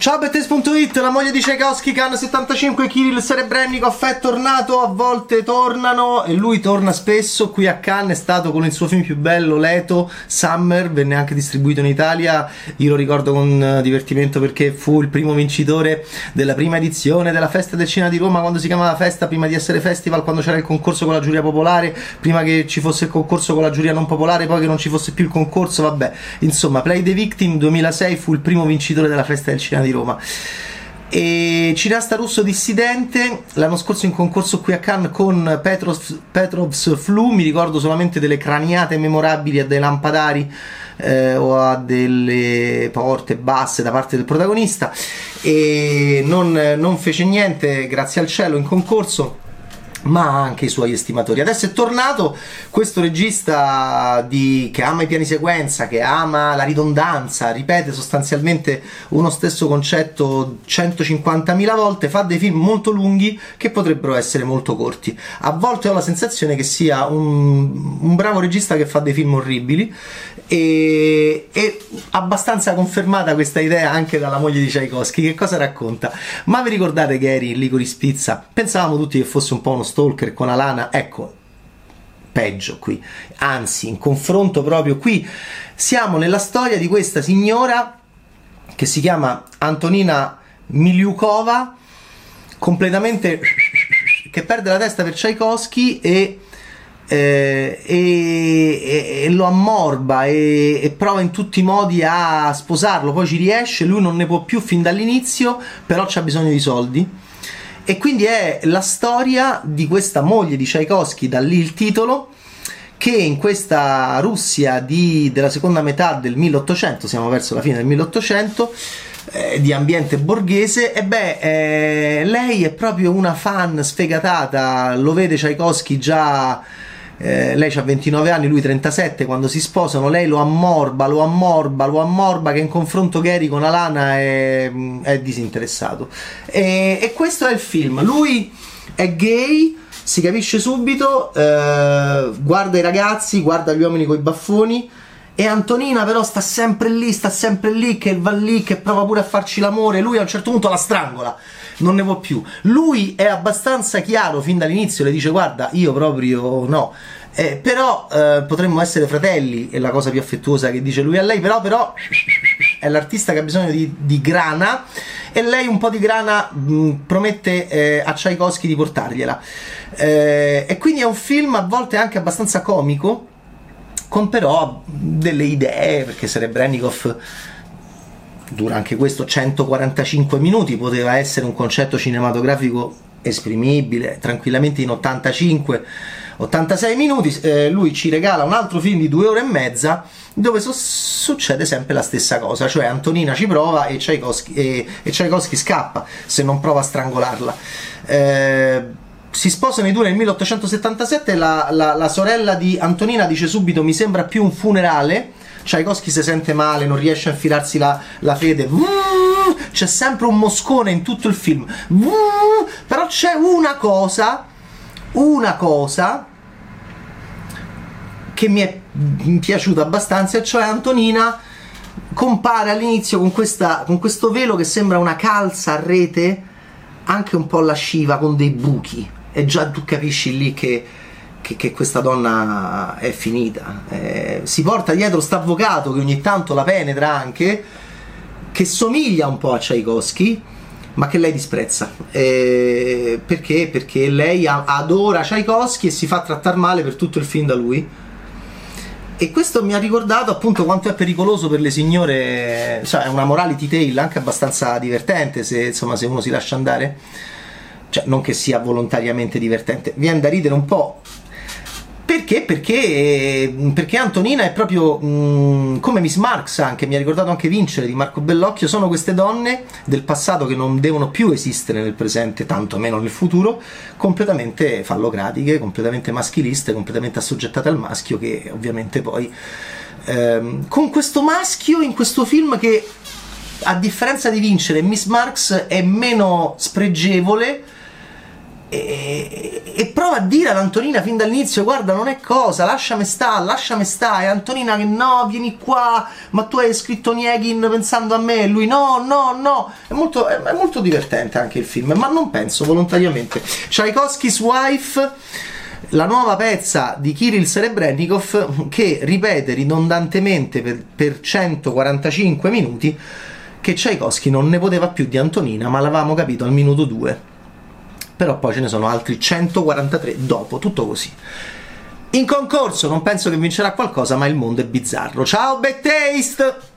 Ciao Bettes.it, la moglie di Tchaikovsky, Khan 75 Kirill Serebrennikov è tornato, a volte tornano e lui torna spesso, qui a Cannes è stato con il suo film più bello, Leto, Summer, venne anche distribuito in Italia, io lo ricordo con eh, divertimento perché fu il primo vincitore della prima edizione della Festa del Cinema di Roma, quando si chiamava Festa, prima di essere festival, quando c'era il concorso con la giuria popolare, prima che ci fosse il concorso con la giuria non popolare, poi che non ci fosse più il concorso, vabbè, insomma, Play the Victim 2006 fu il primo vincitore della Festa del Cinema di Roma. E cineasta russo dissidente, l'anno scorso in concorso qui a Cannes con Petros, Petrovs Flu, mi ricordo solamente delle craniate memorabili a dei lampadari eh, o a delle porte basse da parte del protagonista. E non, non fece niente, grazie al cielo, in concorso ma anche i suoi estimatori. Adesso è tornato questo regista di, che ama i piani sequenza, che ama la ridondanza, ripete sostanzialmente uno stesso concetto 150.000 volte, fa dei film molto lunghi che potrebbero essere molto corti. A volte ho la sensazione che sia un, un bravo regista che fa dei film orribili e, e abbastanza confermata questa idea anche dalla moglie di Tchaikovsky. Che cosa racconta? Ma vi ricordate che eri in Licori Spizza? Pensavamo tutti che fosse un po' uno stalker con Alana, ecco, peggio qui, anzi, in confronto proprio qui, siamo nella storia di questa signora che si chiama Antonina Miliukova, completamente che perde la testa per Tchaikovsky e, eh, e, lo ammorba e, e, prova in tutti i modi a sposarlo, poi ci riesce, lui non ne può più fin dall'inizio, però c'ha bisogno di soldi. E quindi è la storia di questa moglie di Tchaikovsky, da lì il titolo, che in questa Russia di, della seconda metà del 1800, siamo verso la fine del 1800, eh, di ambiente borghese, e beh, eh, lei è proprio una fan sfegatata, lo vede Tchaikovsky già eh, lei ha 29 anni, lui 37, quando si sposano lei lo ammorba, lo ammorba, lo ammorba che in confronto Gary con Alana è, è disinteressato. E, e, questo è il film, lui è gay, si capisce subito, eh, guarda i ragazzi, guarda gli uomini con i baffoni. E Antonina però sta sempre lì, sta sempre lì, che va lì, che prova pure a farci l'amore. Lui a un certo punto la strangola, non ne può più. Lui è abbastanza chiaro fin dall'inizio, le dice guarda, io proprio no. Eh, però eh, potremmo essere fratelli, è la cosa più affettuosa che dice lui a lei, però, però è l'artista che ha bisogno di, di grana e lei un po' di grana mh, promette eh, a Tchaikovsky di portargliela. Eh, e quindi è un film a volte anche abbastanza comico, con però delle idee, perché Serebrennikov dura anche questo 145 minuti, poteva essere un concetto cinematografico esprimibile tranquillamente in 85 86 minuti. Eh, lui ci regala un altro film di due ore e mezza dove so- succede sempre la stessa cosa cioè Antonina ci prova e Tchaikovsky, e, e Tchaikovsky scappa se non prova a strangolarla. Eh, si sposano i due nel 1877 la, la, la sorella di Antonina dice subito mi sembra più un funerale Tchaikovsky si sente male, non riesce a infilarsi la, la fede. C'è sempre un moscone in tutto il film. Però c'è una cosa, una cosa che mi è piaciuta abbastanza, cioè Antonina compare all'inizio con, questa, con questo velo che sembra una calza a rete, anche un po' lasciva, con dei buchi. E già tu capisci lì che che, che questa donna è finita. Eh, si porta dietro sta avvocato che ogni tanto la penetra anche, che somiglia un po' a Tchaikovsky, ma che lei disprezza. Eh, perché? Perché lei adora Tchaikovsky e si fa trattare male per tutto il film da lui. E questo mi ha ricordato appunto quanto è pericoloso per le signore, cioè è una morality tale anche abbastanza divertente se, insomma, se uno si lascia andare. Cioè, non che sia volontariamente divertente, viene da ridere un po' Perché? Perché, perché Antonina è proprio mh, mm, come Miss Marx anche, mi ha ricordato anche Vincere di Marco Bellocchio, sono queste donne del passato che non devono più esistere nel presente, tanto meno nel futuro, completamente fallocratiche, completamente maschiliste, completamente assoggettate al maschio che ovviamente poi ehm, con questo maschio in questo film che a differenza di Vincere Miss Marx è meno spregevole e, e, prova a dire ad Antonina fin dall'inizio guarda non è cosa lasciami sta lasciami sta e Antonina che no vieni qua ma tu hai scritto Nieghin pensando a me e lui no no no è molto, è, è molto divertente anche il film ma non penso volontariamente. Tchaikovsky's Wife la nuova pezza di Kirill Serebrennikov che ripete ridondantemente per, per 145 minuti che Tchaikovsky non ne poteva più di Antonina ma l'avevamo capito al minuto 2 però poi ce ne sono altri 143 dopo, tutto così. In concorso non penso che vincerà qualcosa, ma il mondo è bizzarro. Ciao Bad Taste!